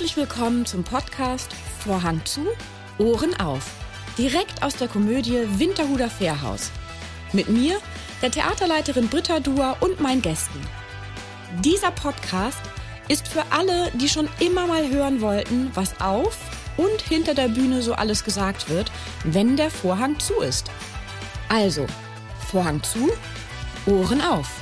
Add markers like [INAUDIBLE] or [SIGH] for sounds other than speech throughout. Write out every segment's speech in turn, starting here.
Herzlich willkommen zum Podcast Vorhang zu, Ohren auf. Direkt aus der Komödie Winterhuder Fährhaus. Mit mir, der Theaterleiterin Britta Duer und meinen Gästen. Dieser Podcast ist für alle, die schon immer mal hören wollten, was auf und hinter der Bühne so alles gesagt wird, wenn der Vorhang zu ist. Also, Vorhang zu, Ohren auf.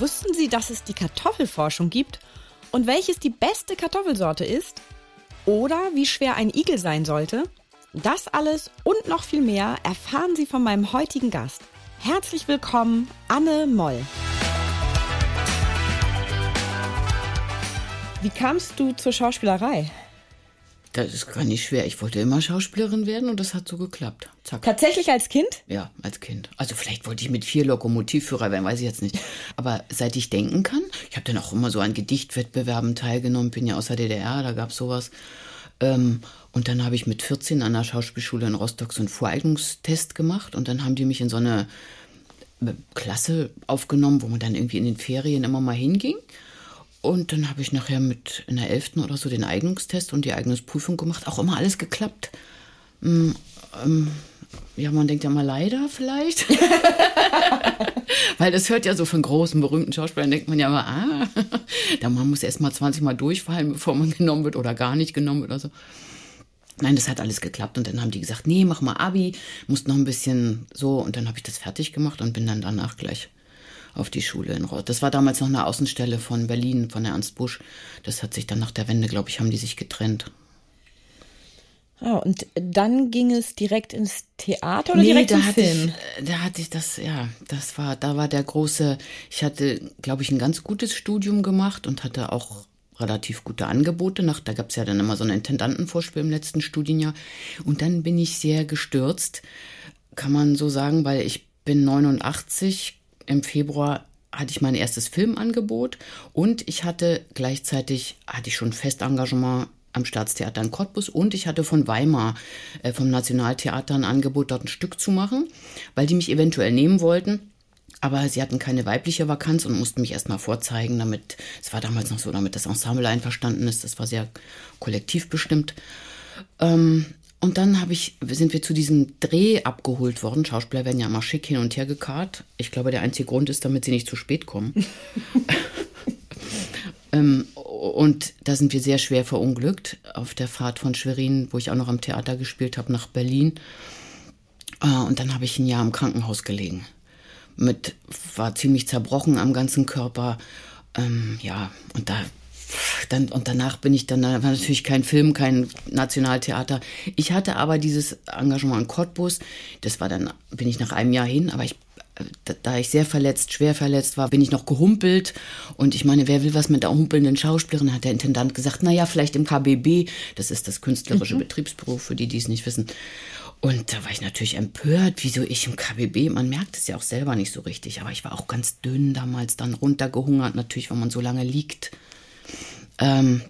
Wussten Sie, dass es die Kartoffelforschung gibt und welches die beste Kartoffelsorte ist? Oder wie schwer ein Igel sein sollte? Das alles und noch viel mehr erfahren Sie von meinem heutigen Gast. Herzlich willkommen, Anne Moll. Wie kamst du zur Schauspielerei? Das ist gar nicht schwer. Ich wollte immer Schauspielerin werden und das hat so geklappt. Zack. Tatsächlich als Kind? Ja, als Kind. Also vielleicht wollte ich mit vier Lokomotivführer werden, weiß ich jetzt nicht. Aber seit ich denken kann, ich habe dann auch immer so an Gedichtwettbewerben teilgenommen, bin ja aus der DDR, da gab es sowas. Ähm, und dann habe ich mit 14 an der Schauspielschule in Rostock so einen Voreignungstest gemacht und dann haben die mich in so eine Klasse aufgenommen, wo man dann irgendwie in den Ferien immer mal hinging. Und dann habe ich nachher mit in der 11. oder so den Eignungstest und die Eignungsprüfung gemacht. Auch immer alles geklappt. Mm, ähm, ja, man denkt ja mal leider vielleicht. [LAUGHS] Weil das hört ja so von großen, berühmten Schauspielern, denkt man ja mal, ah, da man muss erst mal 20 Mal durchfallen, bevor man [LAUGHS] genommen wird oder gar nicht genommen wird oder so. Nein, das hat alles geklappt und dann haben die gesagt, nee, mach mal Abi, musst noch ein bisschen so und dann habe ich das fertig gemacht und bin dann danach gleich auf die Schule in Rostock. Das war damals noch eine Außenstelle von Berlin, von Ernst Busch. Das hat sich dann nach der Wende, glaube ich, haben die sich getrennt. Ah, und dann ging es direkt ins Theater oder nee, direkt ins Film? Ich, da hatte ich das, ja, das war, da war der große, ich hatte, glaube ich, ein ganz gutes Studium gemacht und hatte auch relativ gute Angebote. Nach, da gab es ja dann immer so ein Intendantenvorspiel im letzten Studienjahr. Und dann bin ich sehr gestürzt, kann man so sagen, weil ich bin 89, im Februar hatte ich mein erstes Filmangebot und ich hatte gleichzeitig, hatte ich schon Festengagement am Staatstheater in Cottbus und ich hatte von Weimar äh, vom Nationaltheater ein Angebot, dort ein Stück zu machen, weil die mich eventuell nehmen wollten. Aber sie hatten keine weibliche Vakanz und mussten mich erstmal vorzeigen, damit, es war damals noch so, damit das Ensemble einverstanden ist. Das war sehr kollektiv bestimmt. Ähm, und dann ich, sind wir zu diesem Dreh abgeholt worden. Schauspieler werden ja immer schick hin und her gekarrt. Ich glaube, der einzige Grund ist, damit sie nicht zu spät kommen. [LAUGHS] ähm, und da sind wir sehr schwer verunglückt auf der Fahrt von Schwerin, wo ich auch noch am Theater gespielt habe, nach Berlin. Äh, und dann habe ich ein Jahr im Krankenhaus gelegen. Mit, war ziemlich zerbrochen am ganzen Körper. Ähm, ja, und da dann, und danach bin ich dann, da war natürlich kein Film, kein Nationaltheater. Ich hatte aber dieses Engagement in Cottbus, das war dann, bin ich nach einem Jahr hin, aber ich da ich sehr verletzt, schwer verletzt war, bin ich noch gehumpelt. Und ich meine, wer will was mit der humpelnden Schauspielerin, hat der Intendant gesagt, naja, vielleicht im KBB, das ist das künstlerische mhm. Betriebsbüro, für die, die es nicht wissen. Und da war ich natürlich empört, wieso ich im KBB, man merkt es ja auch selber nicht so richtig, aber ich war auch ganz dünn damals, dann runtergehungert, natürlich, wenn man so lange liegt. Ähm,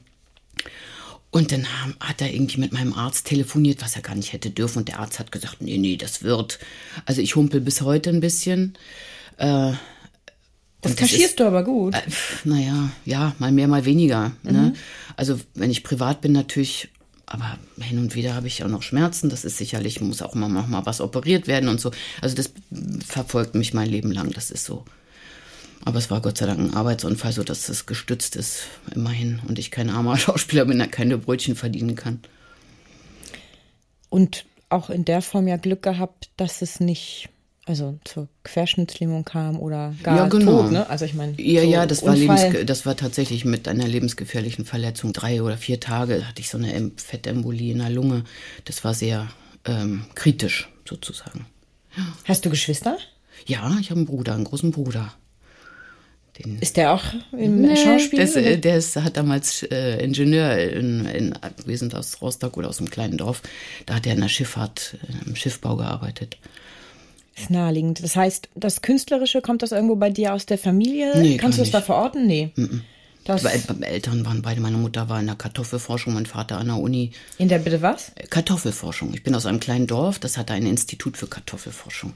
und dann hat er irgendwie mit meinem Arzt telefoniert, was er gar nicht hätte dürfen. Und der Arzt hat gesagt, nee, nee, das wird. Also ich humpel bis heute ein bisschen. Äh, das kaschierst du aber gut. Äh, naja, ja, mal mehr, mal weniger. Ne? Mhm. Ne? Also wenn ich privat bin, natürlich, aber hin und wieder habe ich auch noch Schmerzen. Das ist sicherlich, muss auch mal, mal was operiert werden und so. Also das verfolgt mich mein Leben lang, das ist so. Aber es war Gott sei Dank ein Arbeitsunfall, so dass es gestützt ist, immerhin. Und ich kein armer [LAUGHS] Schauspieler bin, der keine Brötchen verdienen kann. Und auch in der Form ja Glück gehabt, dass es nicht also zur Querschnittslähmung kam oder gar ja, genau. tot, ne? Also ich meine, ja, so ja, das war das war tatsächlich mit einer lebensgefährlichen Verletzung. Drei oder vier Tage hatte ich so eine Fettembolie in der Lunge. Das war sehr ähm, kritisch sozusagen. Hast du Geschwister? Ja, ich habe einen Bruder, einen großen Bruder. Den ist der auch im nee, Schauspiel? Das, der ist, hat damals äh, Ingenieur in, in, gewesen aus Rostock oder aus einem kleinen Dorf. Da hat er in der Schifffahrt, äh, im Schiffbau gearbeitet. Ist naheliegend. Das heißt, das Künstlerische kommt das irgendwo bei dir aus der Familie? Nee, Kannst du das da verorten? Nee. Mm -mm. Das Weil Eltern waren beide. Meine Mutter war in der Kartoffelforschung, mein Vater an der Uni. In der bitte was? Kartoffelforschung. Ich bin aus einem kleinen Dorf, das hatte ein Institut für Kartoffelforschung.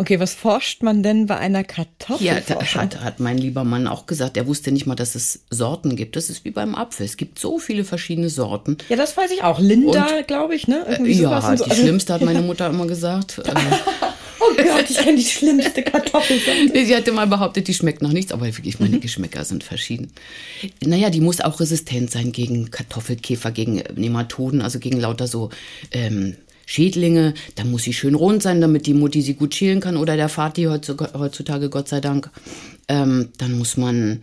Okay, was forscht man denn bei einer Kartoffel? Ja, hat, hat mein lieber Mann auch gesagt. Er wusste nicht mal, dass es Sorten gibt. Das ist wie beim Apfel. Es gibt so viele verschiedene Sorten. Ja, das weiß ich auch. Linda, glaube ich, ne? Irgendwie ja, die so. schlimmste hat meine Mutter immer gesagt. [LAUGHS] oh Gott, ich kenne die schlimmste Kartoffelsorte. Sie hatte mal behauptet, die schmeckt noch nichts, aber wirklich, meine mhm. Geschmäcker sind verschieden. Naja, die muss auch resistent sein gegen Kartoffelkäfer, gegen Nematoden, also gegen lauter so ähm, Schädlinge, dann muss sie schön rund sein, damit die Mutti sie gut schälen kann oder der Vati heutzutage, Gott sei Dank. Ähm, dann muss man,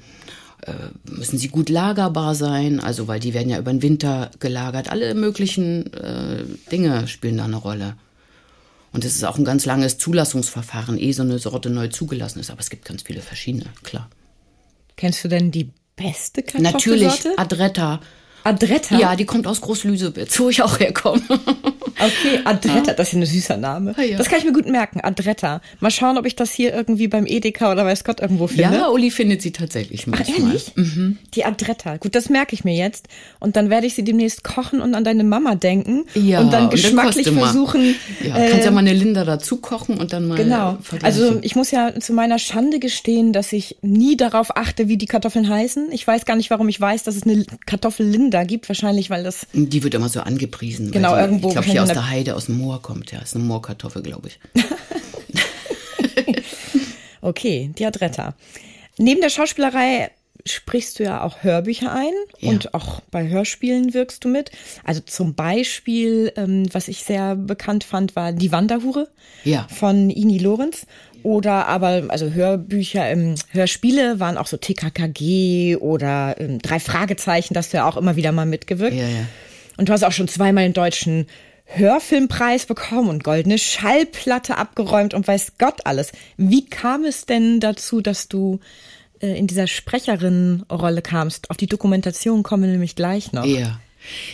äh, müssen sie gut lagerbar sein, also weil die werden ja über den Winter gelagert. Alle möglichen äh, Dinge spielen da eine Rolle. Und es ist auch ein ganz langes Zulassungsverfahren, ehe so eine Sorte neu zugelassen ist. Aber es gibt ganz viele verschiedene, klar. Kennst du denn die beste Kartoffelsorte? Natürlich, Adretta. Adretta? Ja, die kommt aus Groß-Lüsewitz, wo ich auch herkomme. Okay, Adretta, das ist ja ein süßer Name. Ah, ja. Das kann ich mir gut merken, Adretta. Mal schauen, ob ich das hier irgendwie beim Edeka oder weiß Gott irgendwo finde. Ja, Uli findet sie tatsächlich manchmal. Ach, mhm. Die Adretta. Gut, das merke ich mir jetzt. Und dann werde ich sie demnächst kochen und an deine Mama denken. Ja, und dann geschmacklich und dann versuchen. Ja, äh, kannst ja mal eine Linda dazu kochen und dann mal. Genau. Also ich muss ja zu meiner Schande gestehen, dass ich nie darauf achte, wie die Kartoffeln heißen. Ich weiß gar nicht, warum ich weiß, dass es eine Kartoffel Linda gibt. Wahrscheinlich, weil das. Die wird immer so angepriesen. Genau, die, irgendwo. Ich glaube, hier aus der Heide, aus dem Moor kommt. Ja, ist eine Moorkartoffel, glaube ich. [LAUGHS] okay, die Adretta. Neben der Schauspielerei sprichst du ja auch Hörbücher ein ja. und auch bei Hörspielen wirkst du mit. Also zum Beispiel, ähm, was ich sehr bekannt fand, war Die Wanderhure ja. von Ini Lorenz. Oder aber, also Hörbücher, ähm, Hörspiele waren auch so TKKG oder ähm, drei Fragezeichen, das du ja auch immer wieder mal mitgewirkt. Ja, ja. Und du hast auch schon zweimal den deutschen Hörfilmpreis bekommen und goldene Schallplatte abgeräumt und weiß Gott alles. Wie kam es denn dazu, dass du äh, in dieser Sprecherin-Rolle kamst? Auf die Dokumentation kommen wir nämlich gleich noch. Ja.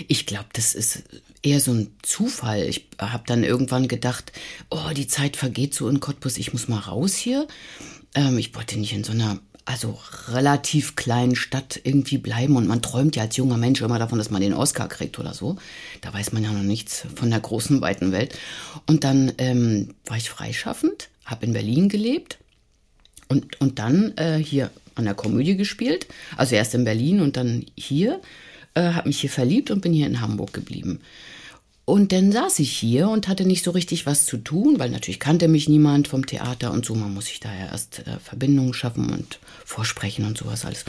Ich glaube, das ist eher so ein Zufall. Ich habe dann irgendwann gedacht, oh, die Zeit vergeht so in Cottbus, ich muss mal raus hier. Ähm, ich wollte nicht in so einer also relativ kleinen Stadt irgendwie bleiben und man träumt ja als junger Mensch immer davon, dass man den Oscar kriegt oder so. Da weiß man ja noch nichts von der großen, weiten Welt. Und dann ähm, war ich freischaffend, habe in Berlin gelebt und, und dann äh, hier an der Komödie gespielt. Also erst in Berlin und dann hier. Äh, habe mich hier verliebt und bin hier in Hamburg geblieben. Und dann saß ich hier und hatte nicht so richtig was zu tun, weil natürlich kannte mich niemand vom Theater und so. Man muss sich da ja erst äh, Verbindungen schaffen und vorsprechen und sowas alles.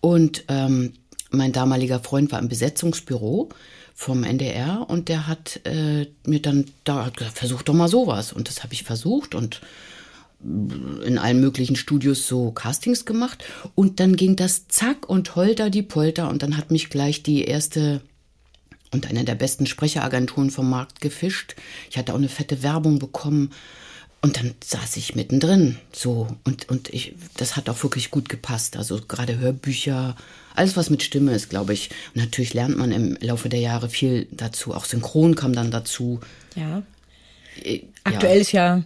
Und ähm, mein damaliger Freund war im Besetzungsbüro vom NDR und der hat äh, mir dann da hat gesagt, versuch doch mal sowas. Und das habe ich versucht und in allen möglichen Studios so Castings gemacht. Und dann ging das zack und holter die Polter und dann hat mich gleich die erste und eine der besten Sprecheragenturen vom Markt gefischt. Ich hatte auch eine fette Werbung bekommen. Und dann saß ich mittendrin, so. Und, und ich, das hat auch wirklich gut gepasst. Also gerade Hörbücher, alles was mit Stimme ist, glaube ich. Und natürlich lernt man im Laufe der Jahre viel dazu. Auch Synchron kam dann dazu. Ja. Äh, Aktuell ja. ist ja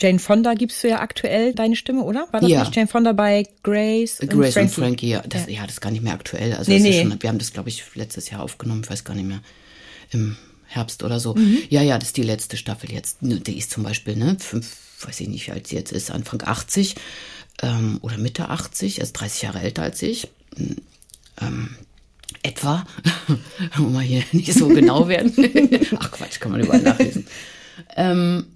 Jane Fonda gibst du ja aktuell deine Stimme, oder? War das ja. nicht Jane Fonda bei Grace? Und Grace Frankie? und Frankie, ja. Das, ja. ja. das ist gar nicht mehr aktuell. Also nee, nee. Schon, wir haben das, glaube ich, letztes Jahr aufgenommen, ich weiß gar nicht mehr. Im Herbst oder so. Mhm. Ja, ja, das ist die letzte Staffel jetzt. Die ist zum Beispiel, ne, fünf, weiß ich nicht, wie alt sie jetzt ist, Anfang 80 ähm, oder Mitte 80, er ist 30 Jahre älter als ich. Ähm, etwa. [LAUGHS] Wollen wir hier nicht so genau werden. [LAUGHS] Ach Quatsch, kann man überall nachlesen. Ähm,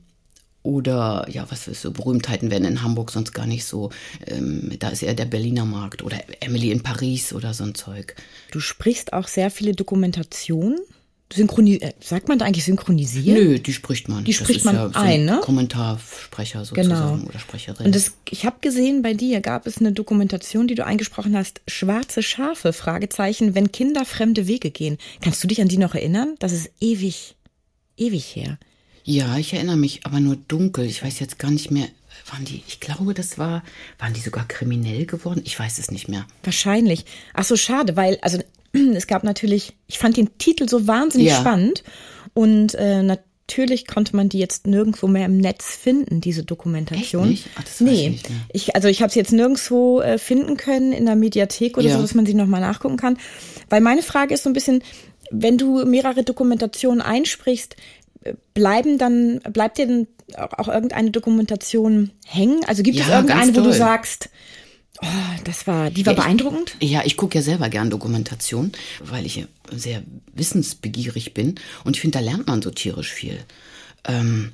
oder ja, was ist so Berühmtheiten werden in Hamburg sonst gar nicht so. Ähm, da ist eher der Berliner Markt oder Emily in Paris oder so ein Zeug. Du sprichst auch sehr viele Dokumentationen. Synchronis äh, sagt man da eigentlich synchronisieren? Nö, die spricht man. Die das spricht man ja so ein, ne? Kommentarsprecher sozusagen genau. oder Sprecherin. Und das, ich habe gesehen, bei dir gab es eine Dokumentation, die du eingesprochen hast, Schwarze Schafe, Fragezeichen, wenn Kinder fremde Wege gehen. Kannst du dich an die noch erinnern? Das ist ewig, ewig her. Ja, ich erinnere mich, aber nur dunkel. Ich weiß jetzt gar nicht mehr, waren die, ich glaube, das war, waren die sogar kriminell geworden? Ich weiß es nicht mehr. Wahrscheinlich. Ach so, schade, weil, also [CLEARS THROAT] es gab natürlich, ich fand den Titel so wahnsinnig ja. spannend und äh, natürlich konnte man die jetzt nirgendwo mehr im Netz finden, diese Dokumentation. Echt nicht? Ach, das nee, ich nicht mehr. Ich, also ich habe es jetzt nirgendwo äh, finden können in der Mediathek oder ja. so, dass man sie nochmal nachgucken kann. Weil meine Frage ist so ein bisschen, wenn du mehrere Dokumentationen einsprichst, bleiben dann, bleibt dir denn auch, auch irgendeine Dokumentation hängen? Also gibt Ja, es irgendeine, wo du sagst, oh, das war, die war Ja, ich- beeindruckend? Ja, ich gucke ja selber gern Dokumentation, weil ich sehr wissensbegierig bin. Und ich finde, da lernt man so tierisch viel. Ähm,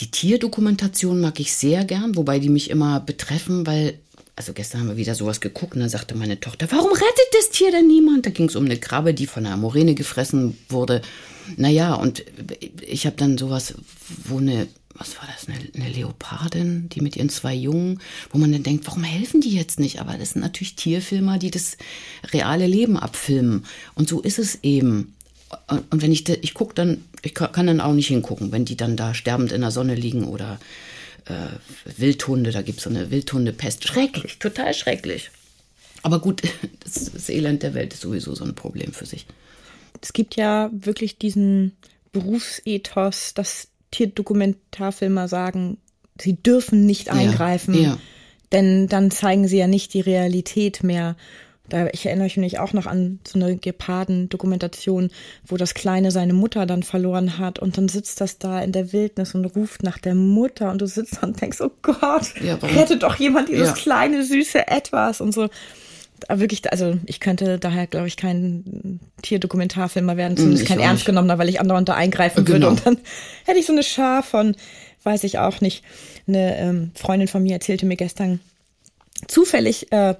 die Tierdokumentation mag ich sehr gern, wobei die mich immer betreffen, weil, also gestern haben wir wieder sowas geguckt und dann sagte meine Tochter, warum rettet das Tier denn niemand? Da ging es um eine Krabbe, die von einer Moräne gefressen wurde. Naja, und ich habe dann sowas, wo eine, was war das, eine, eine Leopardin, die mit ihren zwei Jungen, wo man dann denkt, warum helfen die jetzt nicht? Aber das sind natürlich Tierfilmer, die das reale Leben abfilmen. Und so ist es eben. Und wenn ich, ich gucke dann, ich ka- kann dann auch nicht hingucken, wenn die dann da sterbend in der Sonne liegen oder äh, Wildhunde, da gibt es so eine Wildhundepest. Schrecklich, total schrecklich. Aber gut, [LAUGHS] das, das Elend der Welt ist sowieso so ein Problem für sich. Es gibt ja wirklich diesen Berufsethos, dass Tierdokumentarfilmer sagen, sie dürfen nicht eingreifen, ja. denn dann zeigen sie ja nicht die Realität mehr. Da, ich erinnere mich auch noch an so eine Geparden-Dokumentation, wo das Kleine seine Mutter dann verloren hat und dann sitzt das da in der Wildnis und ruft nach der Mutter und du sitzt da und denkst, oh Gott, Ja, rettet doch jemand dieses Ja. kleine, süße Etwas und so. Da wirklich, also ich könnte daher, glaube ich, kein Tierdokumentarfilmer werden, zumindest Hm, ich kein ernst genommener, weil ich andauernd da eingreifen würde Genau. und dann hätte ich so eine Schar von, weiß ich auch nicht. Eine ähm, Freundin von mir erzählte mir gestern zufällig, äh,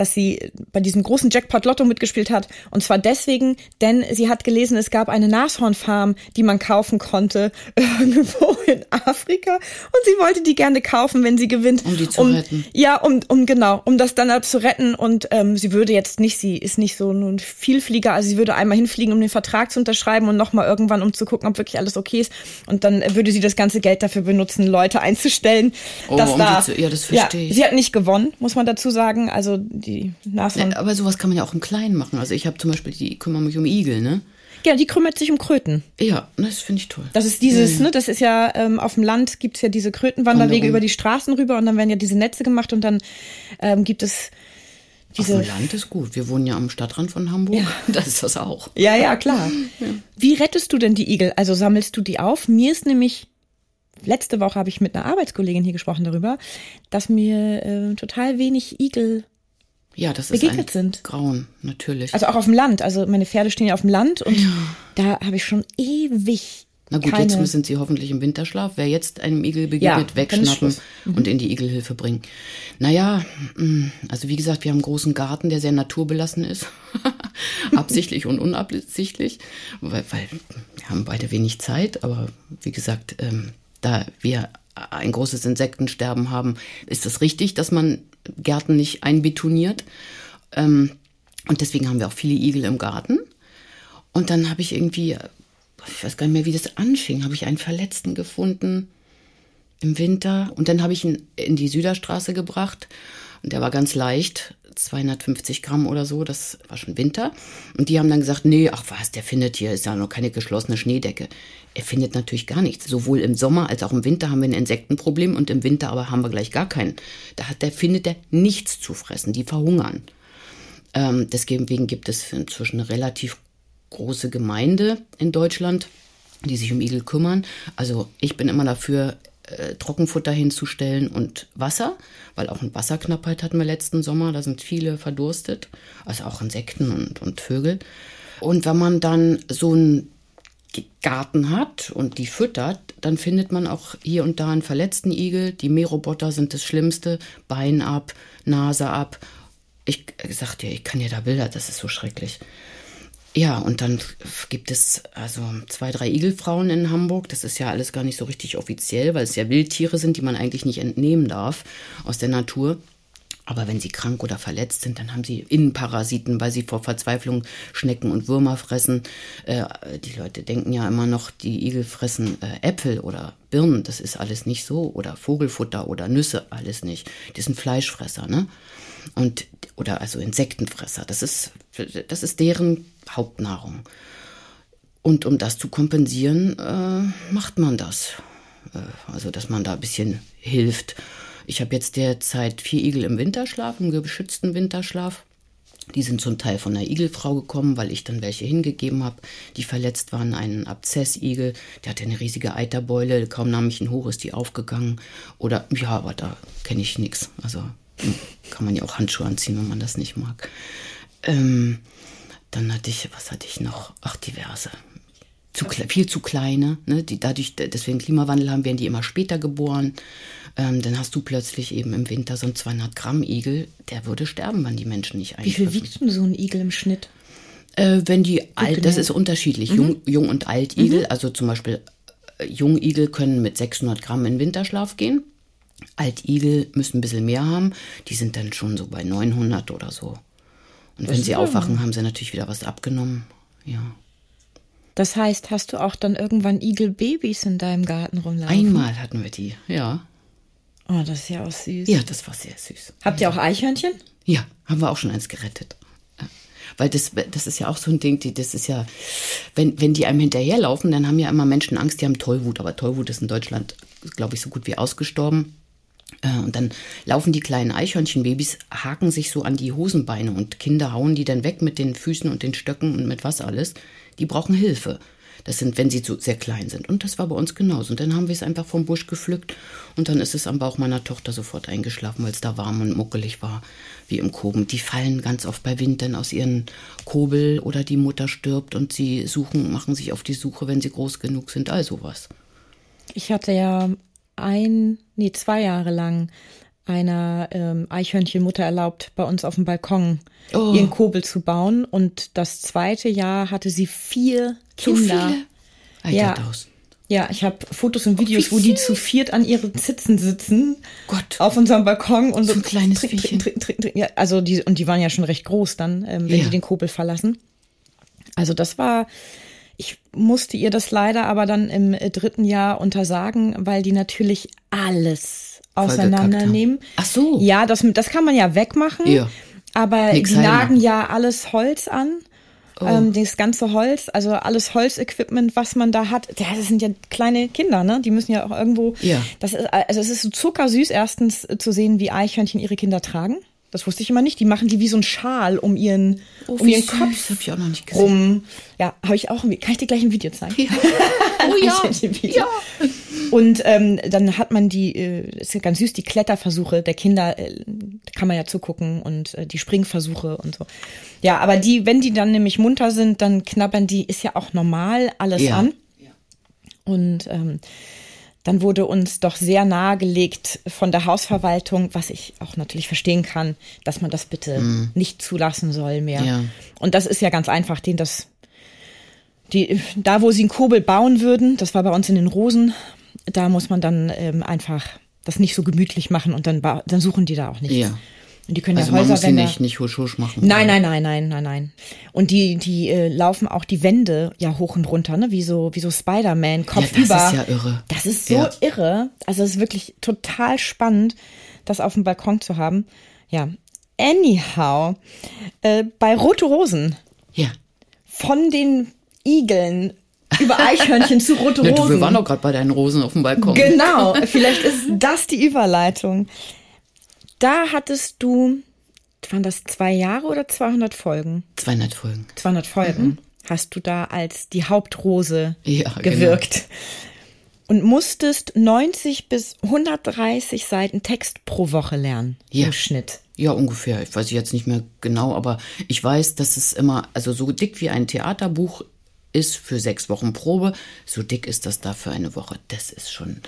dass sie bei diesem großen Jackpot Lotto mitgespielt hat. Und zwar deswegen, denn sie hat gelesen, es gab eine Nashornfarm, die man kaufen konnte [LAUGHS] irgendwo in Afrika. Und sie wollte die gerne kaufen, wenn sie gewinnt. Um die zu retten. Ja, um, um genau, um das dann halt zu retten. Und ähm, sie würde jetzt nicht, sie ist nicht so ein Vielflieger, also sie würde einmal hinfliegen, um den Vertrag zu unterschreiben und nochmal irgendwann, um zu gucken, ob wirklich alles okay ist. Und dann würde sie das ganze Geld dafür benutzen, Leute einzustellen. Oh, dass um da, zu- ja, das verstehe ich. Sie hat nicht gewonnen, muss man dazu sagen. Also die Nashorn. Ja, aber sowas kann man ja auch im Kleinen machen. Also ich habe zum Beispiel, die kümmere mich um Igel, ne? Ja, die kümmert sich um Kröten. Ja, das finde ich toll. Das ist dieses, ne, das ist ja, ähm, auf dem Land gibt's ja diese Krötenwanderwege über die Straßen rüber und dann werden ja diese Netze gemacht und dann ähm, gibt es Auf diese. dem Land ist gut. Wir wohnen ja am Stadtrand von Hamburg. [LAUGHS] Da ist das auch. Ja, ja, klar. [LAUGHS] Wie rettest du denn die Igel? Also sammelst du die auf? Mir ist nämlich, letzte Woche habe ich mit einer Arbeitskollegin hier gesprochen darüber, dass mir äh, total wenig Igel, Ja, das ist Begegnet ein sind. Grauen, natürlich. also auch auf dem Land. Also meine Pferde stehen ja auf dem Land und da habe ich schon ewig. Na gut, keine, jetzt sind sie hoffentlich im Winterschlaf. Wer jetzt einem Igel Ja, begegnet, ist wegschnappen. Mhm. und in die Igelhilfe bringen. Naja, mh, also wie gesagt, wir haben einen großen Garten, der sehr naturbelassen ist. [LAUGHS] Absichtlich und unabsichtlich. Weil, weil wir haben beide wenig Zeit, aber wie gesagt, ähm, da wir ein großes Insektensterben haben, ist es richtig, dass man Gärten nicht einbetoniert. Ähm, und deswegen haben wir auch viele Igel im Garten. Und dann habe ich irgendwie, ich weiß gar nicht mehr, wie das anfing, habe ich einen Verletzten gefunden im Winter. Und dann habe ich ihn in die Süderstraße gebracht. Und der war ganz leicht, 250 Gramm oder so, das war schon Winter. Und die haben dann gesagt, nee, ach was, der findet hier, ist ja noch keine geschlossene Schneedecke. Er findet natürlich gar nichts. Sowohl im Sommer als auch im Winter haben wir ein Insektenproblem und im Winter aber haben wir gleich gar keinen. Da hat der, findet er nichts zu fressen, die verhungern. Ähm, deswegen gibt es inzwischen eine relativ große Gemeinde in Deutschland, die sich um Igel kümmern. Also ich bin immer dafür, äh, Trockenfutter hinzustellen und Wasser, weil auch eine Wasserknappheit hatten wir letzten Sommer. Da sind viele verdurstet, also auch Insekten und, und Vögel. Und wenn man dann so einen Garten hat und die füttert, dann findet man auch hier und da einen verletzten Igel. Die Mähroboter sind das Schlimmste. Bein ab, Nase ab. Ich sagte dir, ich kann dir da Bilder, das ist so schrecklich. Ja, und dann gibt es also zwei, drei Igelfrauen in Hamburg. Das ist ja alles gar nicht so richtig offiziell, weil es ja Wildtiere sind, die man eigentlich nicht entnehmen darf aus der Natur. Aber wenn sie krank oder verletzt sind, dann haben sie Innenparasiten, weil sie vor Verzweiflung Schnecken und Würmer fressen. Äh, die Leute denken ja immer noch, die Igel fressen äh, Äpfel oder Birnen. Das ist alles nicht so. Oder Vogelfutter oder Nüsse, alles nicht. Die sind Fleischfresser, ne? Und, oder also Insektenfresser. Das ist, das ist deren Hauptnahrung. Und um das zu kompensieren, äh, macht man das. Äh, also, dass man da ein bisschen hilft. Ich habe jetzt derzeit vier Igel im Winterschlaf, im geschützten Winterschlaf. Die sind zum Teil von einer Igelfrau gekommen, weil ich dann welche hingegeben habe, die verletzt waren. Ein Abzessigel, der hatte eine riesige Eiterbeule, kaum nahm ich ihn hoch, ist die aufgegangen. Oder, ja, aber da kenne ich nichts. Also kann man ja auch Handschuhe anziehen, wenn man das nicht mag. Ähm, dann hatte ich, was hatte ich noch? Ach, diverse. Zu, viel zu kleine. Ne? Die, dadurch, deswegen Klimawandel haben, werden die immer später geboren. Ähm, dann hast du plötzlich eben im Winter so einen 200 Gramm Igel, der würde sterben, wenn die Menschen nicht Wie viel wiegt denn so ein Igel im Schnitt? Äh, wenn die alt, das ist unterschiedlich, mhm. Jung, Jung und Altigel. Mhm. Also zum Beispiel äh, Jungigel können mit 600 Gramm in Winterschlaf gehen. Altigel müssen ein bisschen mehr haben. Die sind dann schon so bei 900 oder so. Und das wenn sie aufwachen, haben sie natürlich wieder was abgenommen. Ja. Das heißt, hast du auch dann irgendwann Igelbabys in deinem Garten rumlaufen? Einmal hatten wir die, ja. Oh, das ist ja auch süß. Ja, das war sehr süß. Habt ihr auch Eichhörnchen? Ja, haben wir auch schon eins gerettet. Weil das, das ist ja auch so ein Ding, die, das ist ja, wenn, wenn die einem hinterherlaufen, dann haben ja immer Menschen Angst, die haben Tollwut. Aber Tollwut ist in Deutschland, glaube ich, so gut wie ausgestorben. Äh, und dann laufen die kleinen Eichhörnchenbabys, haken sich so an die Hosenbeine und Kinder hauen die dann weg mit den Füßen und den Stöcken und mit was alles. Die brauchen Hilfe. Das sind, wenn sie zu, sehr klein sind. Und das war bei uns genauso. Und dann haben wir es einfach vom Busch gepflückt und dann ist es am Bauch meiner Tochter sofort eingeschlafen, weil es da warm und muckelig war, wie im Koben. Die fallen ganz oft bei Wind dann aus ihren Kobel oder die Mutter stirbt und sie suchen, machen sich auf die Suche, wenn sie groß genug sind, all sowas. Ich hatte ja ein, nee, zwei Jahre lang einer ähm, Eichhörnchenmutter erlaubt, bei uns auf dem Balkon oh. ihren Kobel zu bauen. Und das zweite Jahr hatte sie vier Kinder. Viele? ja. Ja, ich habe Fotos und Videos, oh, wo die zu viert an ihren Zitzen sitzen. Gott. Auf unserem Balkon und so, ein kleines trink, ja, Also die und die waren ja schon recht groß dann, ähm, wenn ja. sie den Kobel verlassen. Also das war ich musste ihr das leider aber dann im äh, dritten Jahr untersagen, weil die natürlich alles auseinandernehmen. Ach so. Ja, das, das kann man ja wegmachen. Ja. Aber Nix die nagen ja alles Holz an. Oh. Ähm, das ganze Holz, also alles Holzequipment, was man da hat, ja, das sind ja kleine Kinder, ne? Die müssen ja auch irgendwo. Ja. Das ist, also es ist so zuckersüß, erstens zu sehen, wie Eichhörnchen ihre Kinder tragen. Das wusste ich immer nicht. Die machen die wie so ein Schal um ihren, oh, um ihren süß. Kopf hab ich auch noch nicht gesehen. rum. Ja, habe ich auch. Kann ich dir gleich ein Video zeigen? Ja. [LAUGHS] Oh ja. ja. Und ähm, dann hat man die, äh, ist ja ganz süß, die Kletterversuche der Kinder, äh, kann man ja zugucken und äh, die Springversuche und so. Ja, aber die, wenn die dann nämlich munter sind, dann knabbern die, ist ja auch normal alles ja. an. Ja. Und ähm, dann wurde uns doch sehr nahegelegt von der Hausverwaltung, was ich auch natürlich verstehen kann, dass man das bitte mm. nicht zulassen soll mehr. Ja. Und das ist ja ganz einfach, den das, die, da wo sie einen Kobel bauen würden, das war bei uns in den Rosen, da muss man dann ähm, einfach das nicht so gemütlich machen und dann, dann suchen die da auch nichts. Ja. Und die können also ja Häuser, man muss sie nicht, nicht husch, husch machen. Nein, nein, nein, nein, nein, nein. Und die, die äh, laufen auch die Wände ja hoch und runter, ne? Wie so, wie so Spider-Man, kopfüber. Ja, das ist ja irre. Das ist so ja. irre. Also es ist wirklich total spannend, das auf dem Balkon zu haben. Ja. Anyhow, äh, bei Rote Rosen. Ja. Von den Igeln über Eichhörnchen zu rote Rosen. [LAUGHS] Ja, du, wir waren doch gerade bei deinen Rosen auf dem Balkon. Genau, vielleicht ist das die Überleitung. Da hattest du, waren das zwei Jahre oder 200 Folgen? 200 Folgen. 200 Folgen. Mhm. Hast du da als die Hauptrose ja, genau. gewirkt. Genau. Und musstest 90 bis 130 Seiten Text pro Woche lernen ja. im Schnitt. Ja, ungefähr. Ich weiß jetzt nicht mehr genau, aber ich weiß, dass es immer, also so dick wie ein Theaterbuch ist für sechs Wochen Probe, so dick ist das da für eine Woche. Das ist schon,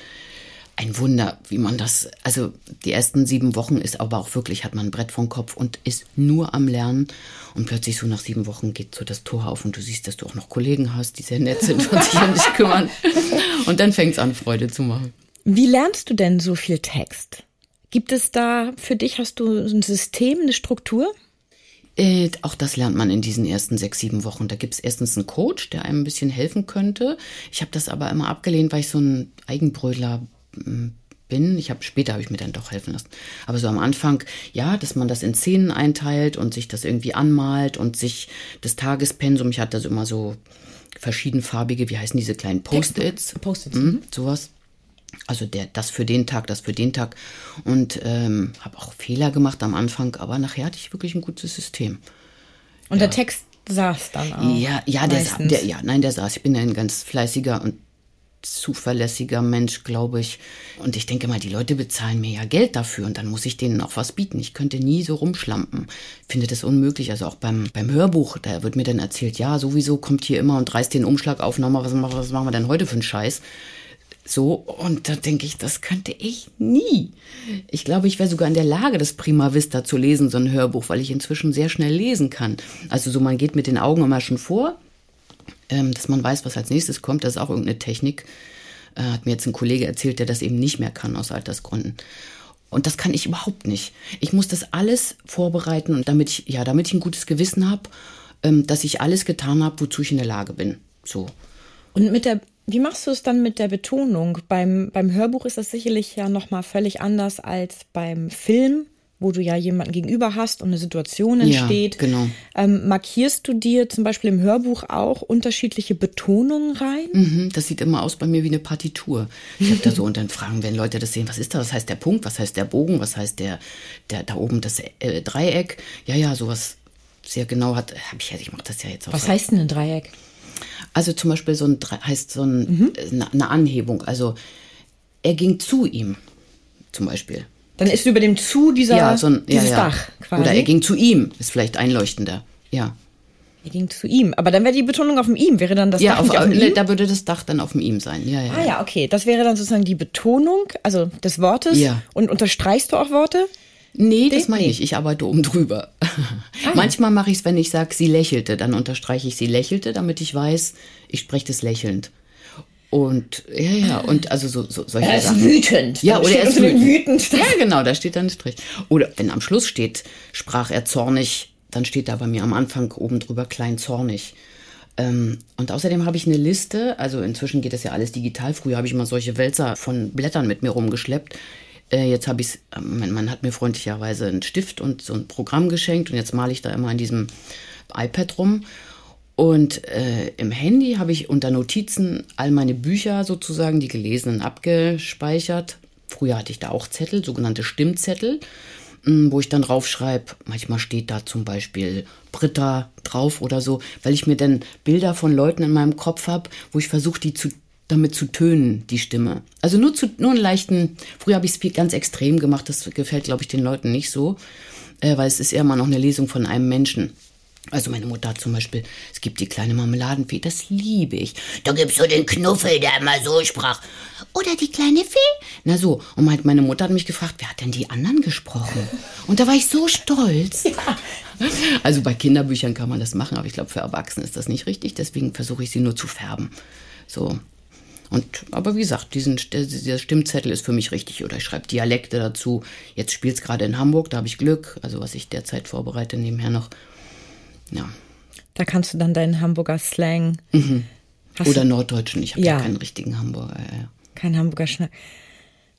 ein Wunder, wie man das, also die ersten sieben Wochen ist aber auch wirklich, hat man ein Brett vom Kopf und ist nur am Lernen und plötzlich so nach sieben Wochen geht so das Tor auf und du siehst, dass du auch noch Kollegen hast, die sehr nett sind und sich um dich kümmern [LAUGHS] und dann fängt es an, Freude zu machen. Wie lernst du denn so viel Text? Gibt es da für dich, hast du ein System, eine Struktur? Äh, auch das lernt man in diesen ersten sechs, sieben Wochen. Da gibt es erstens einen Coach, der einem ein bisschen helfen könnte. Ich habe das aber immer abgelehnt, weil ich so ein Eigenbrödler bin. Ich habe später habe ich mir dann doch helfen lassen. Aber so am Anfang, ja, dass man das in Szenen einteilt und sich das irgendwie anmalt und sich das Tagespensum, ich hatte so immer so verschiedenfarbige, wie heißen diese kleinen Post-its? Post-its. Mhm, sowas. Also der, das für den Tag, das für den Tag. Und ähm, habe auch Fehler gemacht am Anfang, aber nachher hatte ich wirklich ein gutes System. Und der Text saß dann auch. Ja, ja, der, der, ja, nein, der saß. Ich bin ja ein ganz fleißiger und zuverlässiger Mensch, glaube ich. Und ich denke mal, die Leute bezahlen mir ja Geld dafür und dann muss ich denen auch was bieten. Ich könnte nie so rumschlampen. Ich finde das unmöglich. Also auch beim, beim Hörbuch, da wird mir dann erzählt, ja, sowieso kommt hier immer und reißt den Umschlag auf, nochmal, was, was machen wir denn heute für einen Scheiß? So, und da denke ich, das könnte ich nie. Ich glaube, ich wäre sogar in der Lage, das Prima Vista zu lesen, so ein Hörbuch, weil ich inzwischen sehr schnell lesen kann. Also so, man geht mit den Augen immer schon vor, ähm, dass man weiß, was als nächstes kommt. Das ist auch irgendeine Technik. Äh, hat mir jetzt ein Kollege erzählt, der das eben nicht mehr kann aus Altersgründen. Und das kann ich überhaupt nicht. Ich muss das alles vorbereiten damit ich, ja, damit ich ein gutes Gewissen habe, ähm, dass ich alles getan habe, wozu ich in der Lage bin. So. Und mit der, wie machst du es dann mit der Betonung? Beim, beim Hörbuch ist das sicherlich ja nochmal völlig anders als beim Film, wo du ja jemanden gegenüber hast und eine Situation Ja, entsteht. genau. Ähm, markierst du dir zum Beispiel im Hörbuch auch unterschiedliche Betonungen rein? Mhm, das sieht immer aus bei mir wie eine Partitur. Ich habe da so und dann fragen, wenn Leute das sehen, was ist das? Was heißt der Punkt? Was heißt der Bogen? Was heißt der, der da oben das äh, Dreieck? Ja, ja, sowas sehr genau hat. Hab ich, ja- ich mache das ja jetzt auch. Was heißt denn ein Dreieck? Also zum Beispiel so ein heißt so ein, äh, eine eine Anhebung. Also er ging zu ihm, zum Beispiel. Dann ist über dem zu dieser, ja, so ein, dieses ja, ja. Dach quasi. Oder er ging zu ihm, ist vielleicht einleuchtender. Ja. Er ging zu ihm. Aber dann wäre die Betonung auf dem ihm. Wäre dann das Ja, Dach auf, auf dem äh, ihm? da würde das Dach dann auf dem ihm sein. Ja, ja. Ah ja, okay. Das wäre dann sozusagen die Betonung, also des Wortes. Ja. Und unterstreichst du auch Worte? Nee, das meine ich. Ich arbeite oben drüber. [LAUGHS] Manchmal mache ich es, wenn ich sage, sie lächelte, dann unterstreiche ich sie lächelte, damit ich weiß, ich spreche das lächelnd. Und ja, ja, und also so, so solche Sachen. wütend. Ja, oder er ist wütend. wütend. Ja, genau, da steht dann ein Strich. Oder wenn am Schluss steht, sprach er zornig, dann steht da bei mir am Anfang oben drüber klein zornig. Ähm, und außerdem habe ich eine Liste, also inzwischen geht das ja alles digital. Früher habe ich immer solche Wälzer von Blättern mit mir rumgeschleppt. Äh, jetzt habe ich es, mein Mann hat mir freundlicherweise einen Stift und so ein Programm geschenkt und jetzt male ich da immer in diesem iPad rum. Und äh, im Handy habe ich unter Notizen all meine Bücher sozusagen, die gelesenen, abgespeichert. Früher hatte ich da auch Zettel, sogenannte Stimmzettel, mh, wo ich dann draufschreibe, manchmal steht da zum Beispiel Britta drauf oder so, weil ich mir dann Bilder von Leuten in meinem Kopf habe, wo ich versuche, die zu, damit zu tönen, die Stimme. Also nur, zu, nur einen leichten, früher habe ich es ganz extrem gemacht, das gefällt, glaube ich, den Leuten nicht so, äh, weil es ist eher mal noch eine Lesung von einem Menschen. Also meine Mutter hat zum Beispiel, es gibt die kleine Marmeladenfee, das liebe ich. Da gibt's so den Knuffel, der immer so sprach. Oder die kleine Fee. Na so, und mein- meine Mutter hat mich gefragt, wer hat denn die anderen gesprochen? Und da war ich so stolz. [LAUGHS] Also bei Kinderbüchern kann man das machen, aber ich glaube, für Erwachsene ist das nicht richtig. Deswegen versuche ich sie nur zu färben. So. Und, aber wie gesagt, diesen, dieser Stimmzettel ist für mich richtig. Oder ich schreibe Dialekte dazu. Jetzt spielt es gerade in Hamburg, da habe ich Glück. Also was ich derzeit vorbereite, nebenher noch. Ja. Da kannst du dann deinen Hamburger Slang. Hast Oder Norddeutschen. Ich habe ja. Keinen richtigen Hamburger. Ja. kein Hamburger Schnack.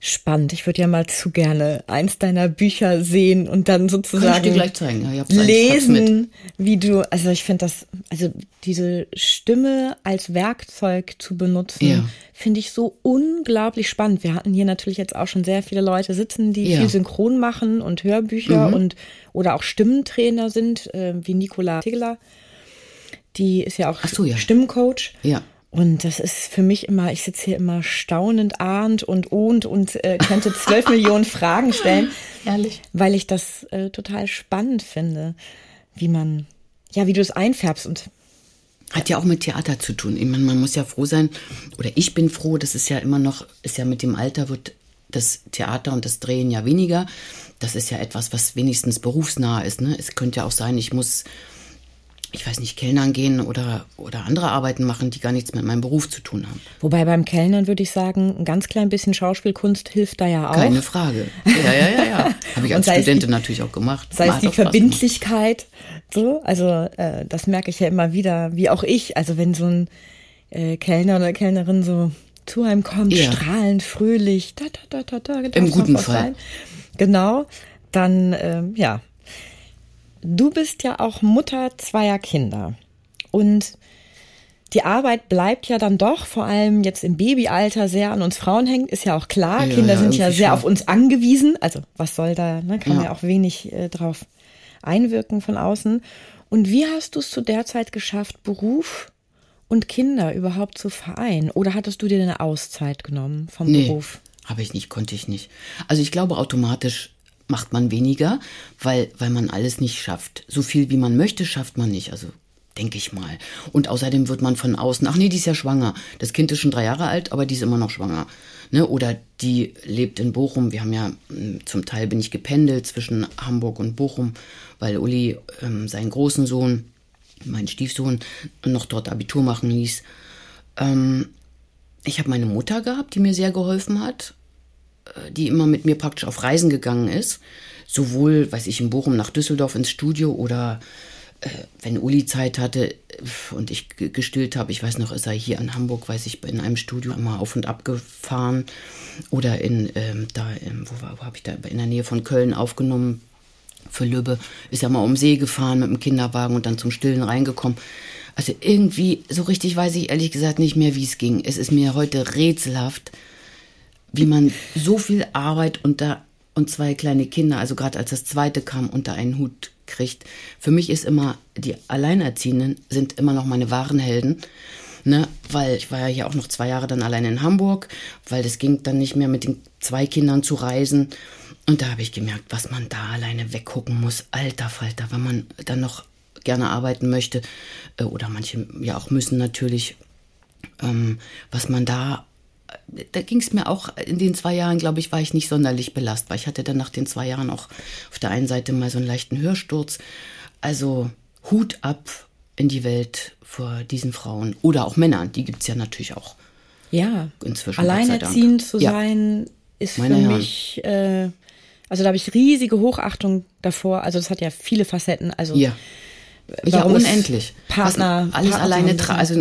Spannend. Ich würde ja mal zu gerne eins deiner Bücher sehen und dann sozusagen. Ja, lesen, wie du, also ich finde das, also diese Stimme als Werkzeug zu benutzen, Ja. finde ich so unglaublich spannend. Wir hatten hier natürlich jetzt auch schon sehr viele Leute sitzen, die Ja. Mhm. viel Synchron machen und Hörbücher und oder auch Stimmentrainer sind, äh, wie Nicola Tigler. Die ist ja auch so, ja. Stimmcoach. Ja. Und das ist für mich immer, ich sitze hier immer staunend, ahnt und ohnt und äh, könnte zwölf Millionen Fragen stellen. [LAUGHS] Ehrlich? Weil ich das äh, total spannend finde, wie man, ja, wie du es einfärbst und Hat ja auch mit Theater zu tun. Ich meine, man muss ja froh sein, oder ich bin froh, das ist ja immer noch, ist ja mit dem Alter wird das Theater und das Drehen ja weniger. Das ist ja etwas, was wenigstens berufsnah ist. Ne? Es könnte ja auch sein, ich muss, ich weiß nicht, Kellnern gehen oder, oder andere Arbeiten machen, die gar nichts mit meinem Beruf zu tun haben. Wobei beim Kellnern würde ich sagen, ein ganz klein bisschen Schauspielkunst hilft da ja auch. Keine Frage. Ja, ja, ja, ja. [LAUGHS] Habe ich als Studentin die- natürlich auch gemacht. Sei es die gemacht. Verbindlichkeit, so, also äh, das merke ich ja immer wieder, wie auch ich. Also wenn so ein äh, Kellner oder Kellnerin so zu einem kommt, Ja. strahlend, fröhlich, da, da, da, da, da, Im darf guten Fall. sein. Genau, dann ähm, ja. Du bist ja auch Mutter zweier Kinder und die Arbeit bleibt ja dann doch, vor allem jetzt im Babyalter, sehr an uns Frauen hängen, ist ja auch klar. Ja, Kinder ja, sind ja sehr schon. auf uns angewiesen. Also was soll da, ne? kann Ja. man ja auch wenig äh, drauf einwirken von außen. Und wie hast du es zu der Zeit geschafft, Beruf und Kinder überhaupt zu vereinen? Oder hattest du dir eine Auszeit genommen vom Nee, Beruf? habe ich nicht, konnte ich nicht. Also ich glaube, automatisch macht man weniger, weil, weil man alles nicht schafft. So viel wie man möchte, schafft man nicht. Also denke ich mal. Und außerdem wird man von außen, ach nee, die ist ja schwanger. Das Kind ist schon drei Jahre alt, aber die ist immer noch schwanger. Ne? Oder die lebt in Bochum. Wir haben ja, mh, zum Teil bin ich gependelt zwischen Hamburg und Bochum, weil Uli ähm, seinen großen Sohn, meinen Stiefsohn, noch dort Abitur machen ließ. Ähm, ich habe meine Mutter gehabt, die mir sehr geholfen hat, die immer mit mir praktisch auf Reisen gegangen ist. Sowohl, weiß ich, in Bochum nach Düsseldorf ins Studio oder äh, wenn Uli Zeit hatte äh, und ich ge- gestillt habe, ich weiß noch, ist er hier in Hamburg, weiß ich, in einem Studio immer auf und ab gefahren. Oder in, ähm, da, ähm, wo, wo habe ich da, in der Nähe von Köln aufgenommen für Lübbe, ist ja mal um See gefahren mit dem Kinderwagen und dann zum Stillen reingekommen. Also irgendwie, so richtig weiß ich ehrlich gesagt nicht mehr, wie es ging. Es ist mir heute rätselhaft, wie man so viel Arbeit unter und zwei kleine Kinder, also gerade als das zweite kam, unter einen Hut kriegt. Für mich ist immer, die Alleinerziehenden sind immer noch meine wahren Helden. Ne, weil ich war ja hier auch noch zwei Jahre dann allein in Hamburg, weil das ging dann nicht mehr mit den zwei Kindern zu reisen. Und da habe ich gemerkt, was man da alleine weggucken muss. Alter Falter, wenn man dann noch gerne arbeiten möchte, äh, oder manche ja auch müssen natürlich, ähm, was man da, da ging es mir auch in den zwei Jahren, glaube ich, war ich nicht sonderlich belastbar. Ich hatte dann nach den zwei Jahren auch auf der einen Seite mal so einen leichten Hörsturz. Also Hut ab in die Welt vor diesen Frauen oder auch Männern, die gibt es ja natürlich auch. Ja. Inzwischen. Alleinerziehend zu Ja. sein, ist Meine für Herren. mich, äh, also da habe ich riesige Hochachtung davor. Also das hat ja viele Facetten. Also Ja. Ja, unendlich. Partner, alles Partner alleine, also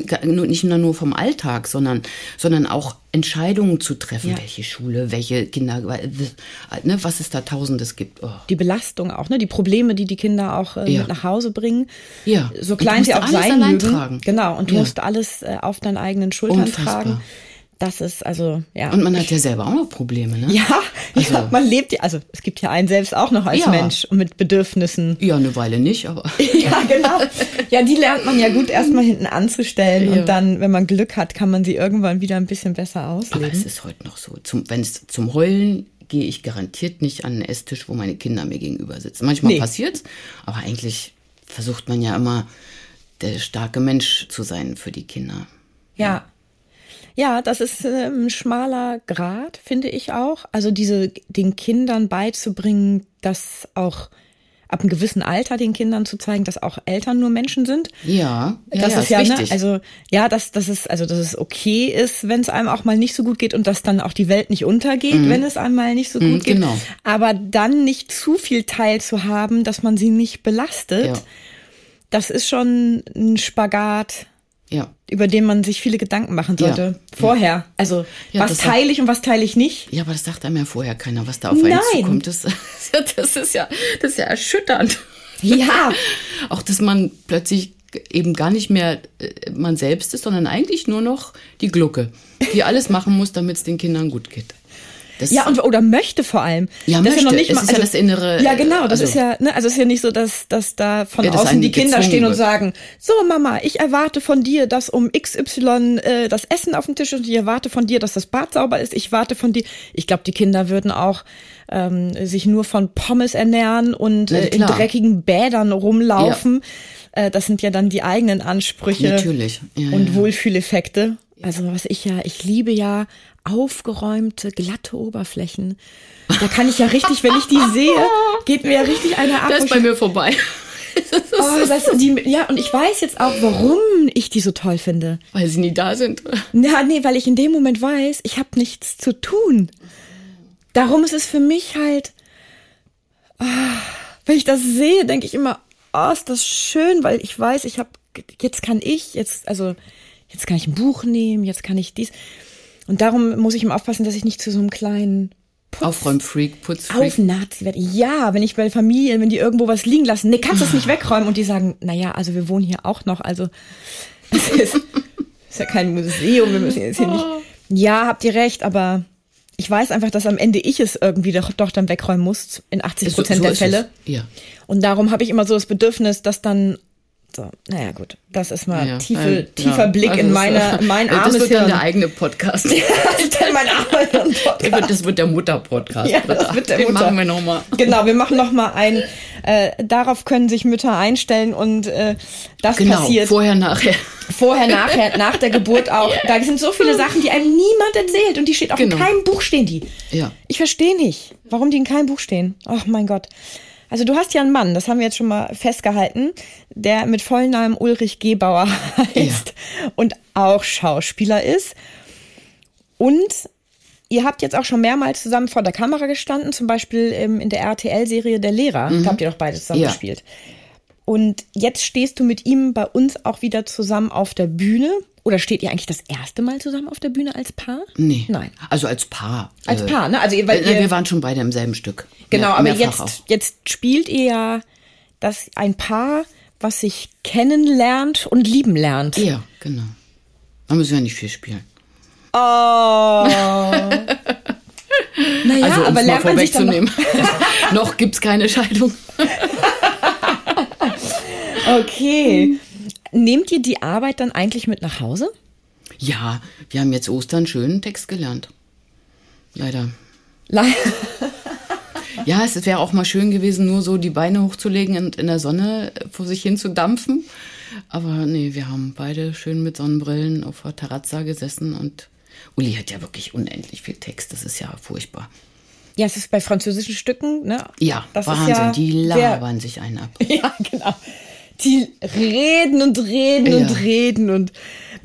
nicht nur vom Alltag, sondern, sondern auch Entscheidungen zu treffen, Ja. welche Schule, welche Kinder, weil- ne, was es da Tausendes gibt. Oh. die Belastung auch, ne? Die Probleme, die die Kinder auch äh, Ja. mit nach Hause bringen. Ja. So klein sie auch sein mögen. tragen. Genau. Und du musst alles äh, auf deinen eigenen Schultern Unfassbar. tragen. Das ist also, ja. Und man hat ja selber auch noch Probleme, ne? ja, ja, Also- man lebt ja, also es gibt ja einen selbst auch noch als Ja. Mensch und mit Bedürfnissen. Ja, eine Weile nicht, aber. [LAUGHS] Ja, genau. Ja, die lernt man ja gut erstmal hinten anzustellen Ja. und dann, wenn man Glück hat, kann man sie irgendwann wieder ein bisschen besser Aber ausleben. es ist heute noch so. Wenn es zum Heulen gehe ich garantiert nicht an den Esstisch, wo meine Kinder mir gegenüber sitzen. Manchmal Nee. passiert's, aber eigentlich versucht man ja immer der starke Mensch zu sein für die Kinder. Ja. Ja, das ist äh, ein schmaler Grad, finde ich auch. Also diese den Kindern beizubringen, dass auch ab einem gewissen Alter den Kindern zu zeigen, dass auch Eltern nur Menschen sind. Ja, ja, das ja, ist ja, ne, also ja, dass, dass es also dass es okay ist, wenn es einem auch mal nicht so gut geht und dass dann auch die Welt nicht untergeht, wenn es einem mal nicht so gut geht. genau. Aber dann nicht zu viel Teil zu haben, dass man sie nicht belastet. Ja. Das ist schon ein Spagat, ja. über den man sich viele Gedanken machen Ja. sollte. Vorher. Also, Ja, was teile ich und was teile ich nicht? Ja, aber das sagt einem ja vorher keiner, was da auf einen Nein. zukommt. Das, das, ist ja, das ist ja erschütternd. Ja. [LAUGHS] Auch, dass man plötzlich eben gar nicht mehr äh, man selbst ist, sondern eigentlich nur noch die Glucke, die alles machen muss, damit es den Kindern gut geht. Das, Ja, und, oder möchte vor allem. Ja, das Ist ja noch möchte. nicht mal, ist ja das innere, Ja, genau. Das also- ist ja, ne, also es ist ja nicht so, dass, dass da von Ja, dass außen die Kinder stehen und wird. sagen, so Mama, ich erwarte von dir, dass um XY äh, das Essen auf dem Tisch ist und ich erwarte von dir, dass das Bad sauber ist. Ich warte von dir. Ich glaube, die Kinder würden auch ähm, sich nur von Pommes ernähren und äh, in dreckigen Bädern rumlaufen. Äh, das sind ja dann die eigenen Ansprüche Natürlich. Ja, und ja. Wohlfühleffekte. Also was ich ja, ich liebe ja aufgeräumte, glatte Oberflächen. Da kann ich ja richtig, wenn ich die [LAUGHS] sehe, geht mir ja richtig eine ab. [LAUGHS] Das ist bei mir vorbei. oh, das, die, ja, und ich weiß jetzt auch, warum ich die so toll finde. Weil sie nie da sind. Ja, nee, weil ich in dem Moment weiß, ich habe nichts zu tun. Darum ist es für mich halt, ah, wenn ich das sehe, denke ich immer, oh, ist das schön, weil ich weiß, ich habe, jetzt kann ich, jetzt, also, jetzt kann ich ein Buch nehmen, jetzt kann ich dies. Und darum muss ich immer aufpassen, dass ich nicht zu so einem kleinen Putz Aufräumfreak, Putzfreak. Aufnazi werde. Ja, wenn ich bei Familien, wenn die irgendwo was liegen lassen, nee, kannst du es nicht wegräumen und die sagen, naja, also wir wohnen hier auch noch, also [LAUGHS] es ist, ist ja kein Museum, wir müssen jetzt hier nicht. Ja, habt ihr recht, aber ich weiß einfach, dass am Ende ich es irgendwie doch, doch dann wegräumen muss, in 80 So- Prozent so der ist Fälle. Ja. Und darum habe ich immer so das Bedürfnis, dass dann So, naja, gut. Das ist mal Ja, tiefe, äh, tiefer ja. Blick Also in das- meine, mein Das armes wird dann Hirn. der eigene Podcast. [LAUGHS] das ist dann mein armer [LAUGHS] Hirn. Das wird, das wird der Mutter-Podcast. Ja, das wird der Den Mutter. machen wir nochmal. Genau, wir machen noch mal ein. Äh, darauf können sich Mütter einstellen und äh, das Genau, passiert vorher, nachher. vorher, nachher, nach der Geburt [LAUGHS] auch. Da sind so viele Sachen, die einem niemand erzählt und die steht auch Genau. in keinem Buch stehen die. Ja. Ich verstehe nicht, warum die in keinem Buch stehen. Ach mein Gott. Also du hast ja einen Mann, das haben wir jetzt schon mal festgehalten, der mit vollen Namen Ulrich Gebauer [LAUGHS] heißt und auch Schauspieler ist. Und ihr habt jetzt auch schon mehrmals zusammen vor der Kamera gestanden, zum Beispiel in der RTL-Serie Der Lehrer. Da habt ihr doch beide zusammen Ja. gespielt. Und jetzt stehst du mit ihm bei uns auch wieder zusammen auf der Bühne. Oder steht ihr eigentlich das erste Mal zusammen auf der Bühne als Paar? Nee. Nein. Also als Paar. Als Paar, ne? Also weil äh, ihr- wir waren schon beide im selben Stück. Genau, Mehr- aber jetzt, auch. jetzt spielt ihr ja das ein Paar, was sich kennenlernt und lieben lernt. Ja, genau. Da müssen wir nicht viel spielen. Oh. [LAUGHS] naja, also, aber lernt man sich dann noch, [LAUGHS] noch gibt's keine Scheidung. [LAUGHS] Okay. Nehmt ihr die Arbeit dann eigentlich mit nach Hause? Ja, wir haben jetzt Ostern schönen Text gelernt. Leider. Le- [LAUGHS] Ja, es wäre auch mal schön gewesen, nur so die Beine hochzulegen und in der Sonne vor sich hin zu dampfen. Aber nee, wir haben beide schön mit Sonnenbrillen auf der Terrazza gesessen und Uli hat ja wirklich unendlich viel Text. Das ist ja furchtbar. Ja, es ist bei französischen Stücken, ne? Ja, Das ist Wahnsinn. ja die labern sich einen ab. [LAUGHS] Ja, genau. Die reden und reden und Ja. reden und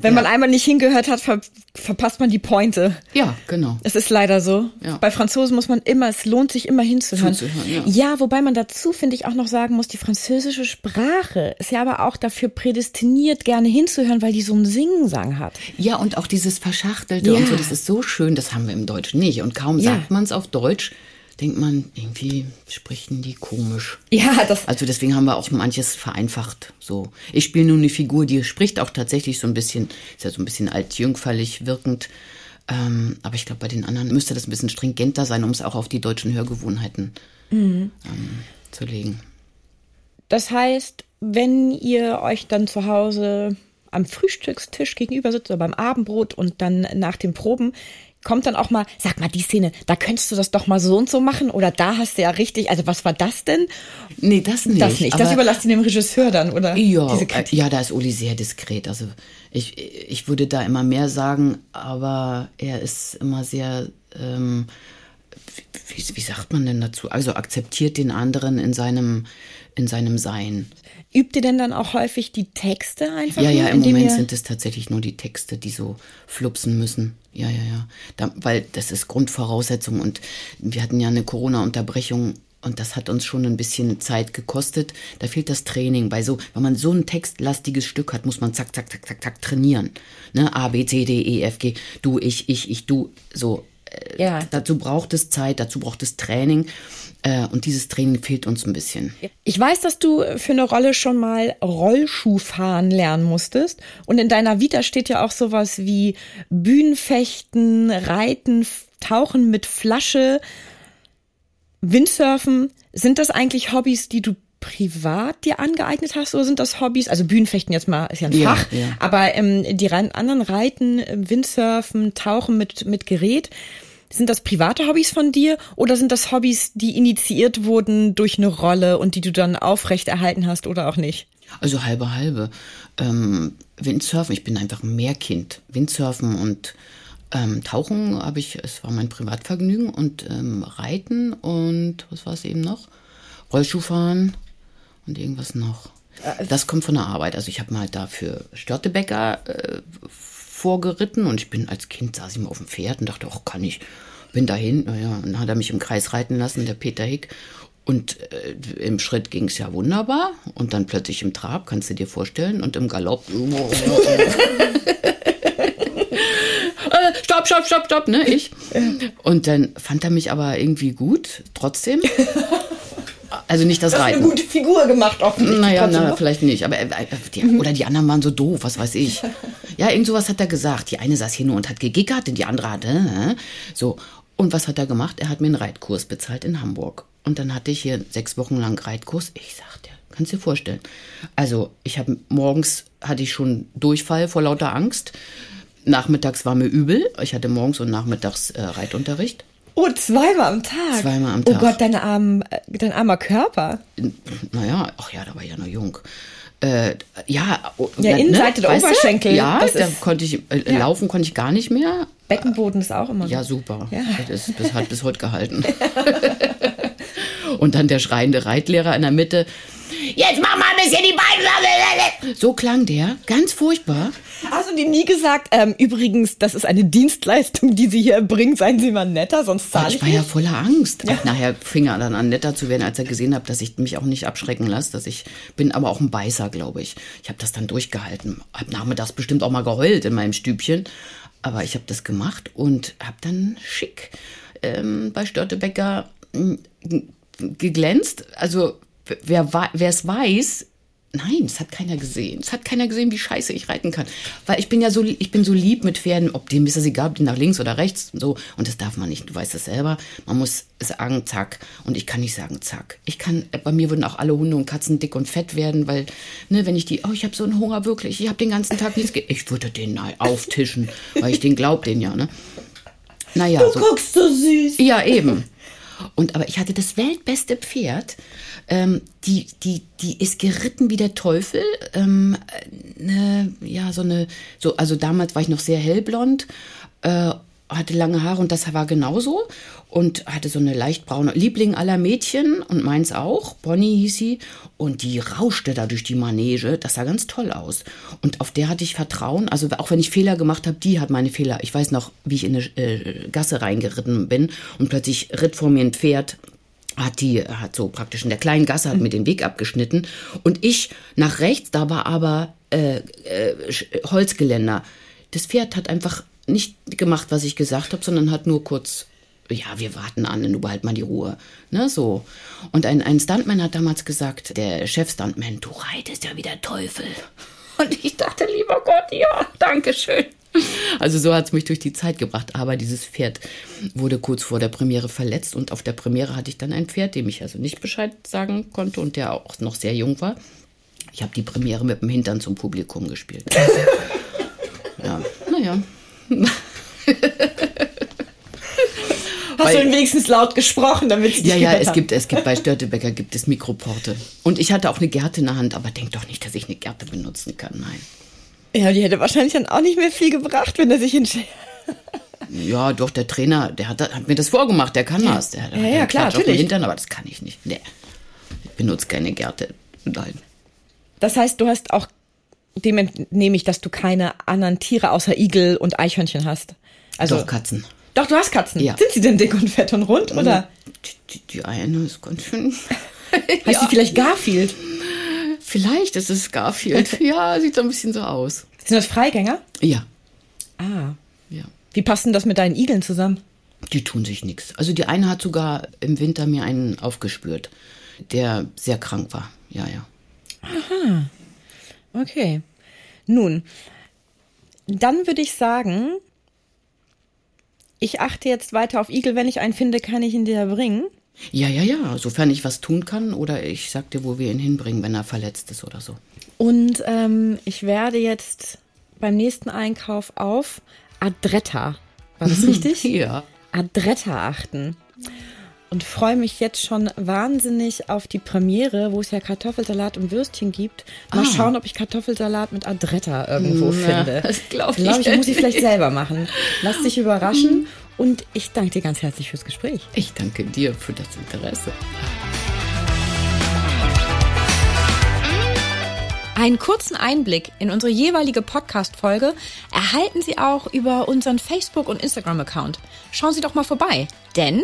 wenn man einmal nicht hingehört hat, ver verpasst man die Pointe. Ja, genau. Es ist leider so. Ja. Bei Franzosen muss man immer, es lohnt sich immer hinzuhören. Zuzuhören, ja. wobei man dazu, finde ich, auch noch sagen muss, die französische Sprache ist ja aber auch dafür prädestiniert, gerne hinzuhören, weil die so einen Singsang hat. Ja, und auch dieses Verschachtelte und Ja. so, das ist so schön, das haben wir im Deutschen nicht. Und kaum Ja. sagt man es auf Deutsch, denkt man, irgendwie sprechen die komisch. Ja, das, Also deswegen haben wir auch manches vereinfacht. So, ich spiele nun eine Figur, die spricht auch tatsächlich so ein bisschen, ist ja so ein bisschen altjüngferlich wirkend. Ähm, aber ich glaube, bei den anderen müsste das ein bisschen stringenter sein, um es auch auf die deutschen Hörgewohnheiten ähm, zu legen. das heißt, wenn ihr euch dann zu Hause am Frühstückstisch gegenüber sitzt oder beim Abendbrot und dann nach den Proben, kommt dann auch mal, sag mal, die Szene, da könntest du das doch mal so und so machen oder da hast du ja richtig, also was war das denn? Nee, das nicht. Das nicht, das überlasst ihr dem Regisseur dann, oder? Ja, Diese äh, ja, da ist Uli sehr diskret. Also ich, ich würde da immer mehr sagen, aber er ist immer sehr, ähm, wie, wie sagt man denn dazu? Also akzeptiert den anderen in seinem, in seinem Sein. Übt ihr denn dann auch häufig die Texte einfach? Ja, nur, ja, im Moment sind es tatsächlich nur die Texte, die so flupsen müssen. Ja, ja, ja. Da, weil das ist Grundvoraussetzung und wir hatten ja eine Corona-Unterbrechung und das hat uns schon ein bisschen Zeit gekostet. Da fehlt das Training. Bei so, wenn man so ein textlastiges Stück hat, muss man zack, zack, zack, zack, zack trainieren. Ne? A, B, C, D, E, F, G. Du, ich, ich, ich, du. So. Ja. Dazu braucht es Zeit, dazu braucht es Training. Äh, und dieses Training fehlt uns ein bisschen. Ich weiß, dass du für eine Rolle schon mal Rollschuhfahren lernen musstest. Und in deiner Vita steht ja auch sowas wie Bühnenfechten, Reiten, Tauchen mit Flasche, Windsurfen. Sind das eigentlich Hobbys, die du privat dir angeeignet hast oder sind das Hobbys, also Bühnenfechten jetzt mal ist ja ein Ja, Fach, ja. aber ähm, die rein- anderen Reiten, äh, Windsurfen, Tauchen mit, mit Gerät, sind das private Hobbys von dir oder sind das Hobbys, die initiiert wurden durch eine Rolle und die du dann aufrechterhalten hast oder auch nicht? Also halbe halbe. Ähm, Windsurfen, ich bin einfach ein Meerkind. Windsurfen und ähm, Tauchen habe ich, es war mein Privatvergnügen und ähm, Reiten und was war es eben noch? Rollschuhfahren und irgendwas noch. Das kommt von der Arbeit. Also ich habe mal dafür Störtebecker äh, vorgeritten und ich bin als Kind saß ich mal auf dem Pferd und dachte, ach kann ich. Bin dahin, naja, und dann hat er mich im Kreis reiten lassen, der Peter Hick. Und äh, im Schritt ging es ja wunderbar. Und dann plötzlich im Trab, kannst du dir vorstellen, und im Galopp. [LAUGHS] äh, stopp, stopp, stopp, stopp, ne? Ich. Und dann fand er mich aber irgendwie gut, trotzdem. [LAUGHS] Also nicht das Reiten. gute Figur gemacht, offensichtlich. Naja, na, vielleicht nicht. Aber äh, die, oder die anderen waren so doof, was weiß ich. [LAUGHS] Ja, irgend sowas hat er gesagt. Die eine saß hier nur und hat gegickert und die andere hatte. Äh, so. Und was hat er gemacht? Er hat mir einen Reitkurs bezahlt in Hamburg. Und dann hatte ich hier sechs Wochen lang Reitkurs. Ich sagte, Kannst dir vorstellen. Also, ich habe morgens hatte ich schon Durchfall vor lauter Angst. Nachmittags war mir übel. Ich hatte morgens und nachmittags äh, Reitunterricht. Oh, zweimal am Tag. Zweimal am Oh Tag. Gott, dein, arm, dein armer Körper. Naja, ach ja, da war ich ja noch jung. Äh, ja, oh, Ja, Innenseite der weißt du? Oberschenkel, Ja, da ist- konnte ich, äh, laufen konnte ich gar nicht mehr. Beckenboden ist auch immer. Ja, super. Ja. Das, das [LAUGHS] hat bis heute gehalten. [LAUGHS] Und dann der schreiende Reitlehrer in der Mitte. Jetzt mach mal ein bisschen die Beine. So klang der, ganz furchtbar. Hast du dir nie gesagt, ähm, übrigens, das ist eine Dienstleistung, die Sie hier erbringen, seien Sie mal netter, sonst zahle Ich ich war ja voller Angst. Ach, nachher fing er dann an, netter zu werden, als er gesehen hat, dass ich mich auch nicht abschrecken lasse. Dass ich bin aber auch ein Beißer, glaube ich. Ich habe das dann durchgehalten. Hab nachmittags bestimmt auch mal geheult in meinem Stübchen. Aber ich habe das gemacht und habe dann schick ähm, bei Störtebecker m, g- geglänzt. Also wer es weiß, nein, es hat keiner gesehen. Es hat keiner gesehen, wie scheiße ich reiten kann. Weil ich bin ja so, ich bin so lieb mit Pferden, ob dem ist das egal, ob die nach links oder rechts und so. Und das darf man nicht. Du weißt das selber. Man muss sagen, zack. Und ich kann nicht sagen, zack. Ich kann, bei mir würden auch alle Hunde und Katzen dick und fett werden, weil, ne, wenn ich die, oh, ich habe so einen Hunger wirklich, ich habe den ganzen Tag nichts ge Ich würde den auftischen, weil ich den glaub den ja, ne? Naja, so. Guckst du süß. Ja, eben. Und aber ich hatte das weltbeste Pferd. Ähm, die, die, die ist geritten wie der Teufel. Ähm, äh, ne, ja, so eine, so, also damals war ich noch sehr hellblond, äh, hatte lange Haare und das war genauso. Und hatte so eine leicht braune Liebling aller Mädchen und meins auch. Bonnie hieß sie. Und die rauschte da durch die Manege. Das sah ganz toll aus. Und auf der hatte ich Vertrauen. Also auch wenn ich Fehler gemacht habe, die hat meine Fehler. Ich weiß noch, wie ich in eine äh, Gasse reingeritten bin und plötzlich ritt vor mir ein Pferd hat die, hat so praktisch in der kleinen Gasse, hat mir den Weg abgeschnitten. Und ich nach rechts, da war aber äh, äh, Holzgeländer. Das Pferd hat einfach nicht gemacht, was ich gesagt habe, sondern hat nur kurz, ja, wir warten an, du behalt mal die Ruhe. Ne, so. Und ein, ein Stuntman hat damals gesagt, der Chef-Stuntman, du reitest ja wie der Teufel. [LAUGHS] Und ich dachte, lieber Gott, ja, danke schön. Also so hat es mich durch die Zeit gebracht. Aber dieses Pferd wurde kurz vor der Premiere verletzt und auf der Premiere hatte ich dann ein Pferd, dem ich also nicht Bescheid sagen konnte und der auch noch sehr jung war. Ich habe die Premiere mit dem Hintern zum Publikum gespielt. [LAUGHS] ja, naja. Hast du Weil- denn wenigstens laut gesprochen, damit sie dich Ja, ja, es haben? gibt, es gibt bei Störtebecker gibt es Mikroporte. Und ich hatte auch eine Gerte in der Hand, aber denk doch nicht, dass ich eine Gerte benutzen kann. Nein. Ja, die hätte wahrscheinlich dann auch nicht mehr viel gebracht, wenn er sich in Ja, doch, der Trainer, der hat, hat mir das vorgemacht, der kann das. Der, der Ja, ja, klar, Klatsch auf den natürlich. Hintern, aber das kann ich nicht. Nee. Ich benutze keine Gerte. Nein. Das heißt, du hast auch, dem entnehme ich, dass du keine anderen Tiere außer Igel und Eichhörnchen hast. Also, Doch, Katzen. Doch, du hast Katzen. Ja. Sind sie denn dick und fett und rund? Oder Die, die, die eine ist ganz schön. [LAUGHS] heißt sie vielleicht Garfield? Vielleicht ist es Garfield. [LAUGHS] ja, sieht so ein bisschen so aus. Sind das Freigänger? Ja, Ah. ja. Wie passt denn das mit deinen Igeln zusammen? Die tun sich nichts. Also die eine hat sogar im Winter mir einen aufgespürt, der sehr krank war. Ja, ja. Okay. Nun, dann würde ich sagen, ich achte jetzt weiter auf Igel. Wenn ich einen finde, kann ich ihn dir bringen. Ja, ja, ja. Sofern ich was tun kann oder ich sag dir, wo wir ihn hinbringen, wenn er verletzt ist oder so. Und ähm, ich werde jetzt beim nächsten Einkauf auf Adretta, war das [LAUGHS] richtig? Ja. Adretta achten. Und freue mich jetzt schon wahnsinnig auf die Premiere, wo es ja Kartoffelsalat und Würstchen gibt. Mal Ah. schauen, ob ich Kartoffelsalat mit Adretta irgendwo Na, finde. das glaub ich. Glaube ich, muss ich vielleicht selber machen. Lass dich überraschen. Und ich danke dir ganz herzlich fürs Gespräch. Ich danke dir für das Interesse. Einen kurzen Einblick in unsere jeweilige Podcast-Folge erhalten Sie auch über unseren Facebook- und Instagram-Account. Schauen Sie doch mal vorbei, denn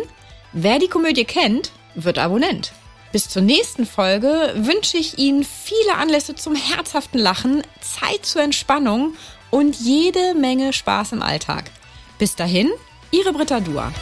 wer die Komödie kennt, wird Abonnent. Bis zur nächsten Folge wünsche ich Ihnen viele Anlässe zum herzhaften Lachen, Zeit zur Entspannung und jede Menge Spaß im Alltag. Bis dahin, Ihre Britta Dua.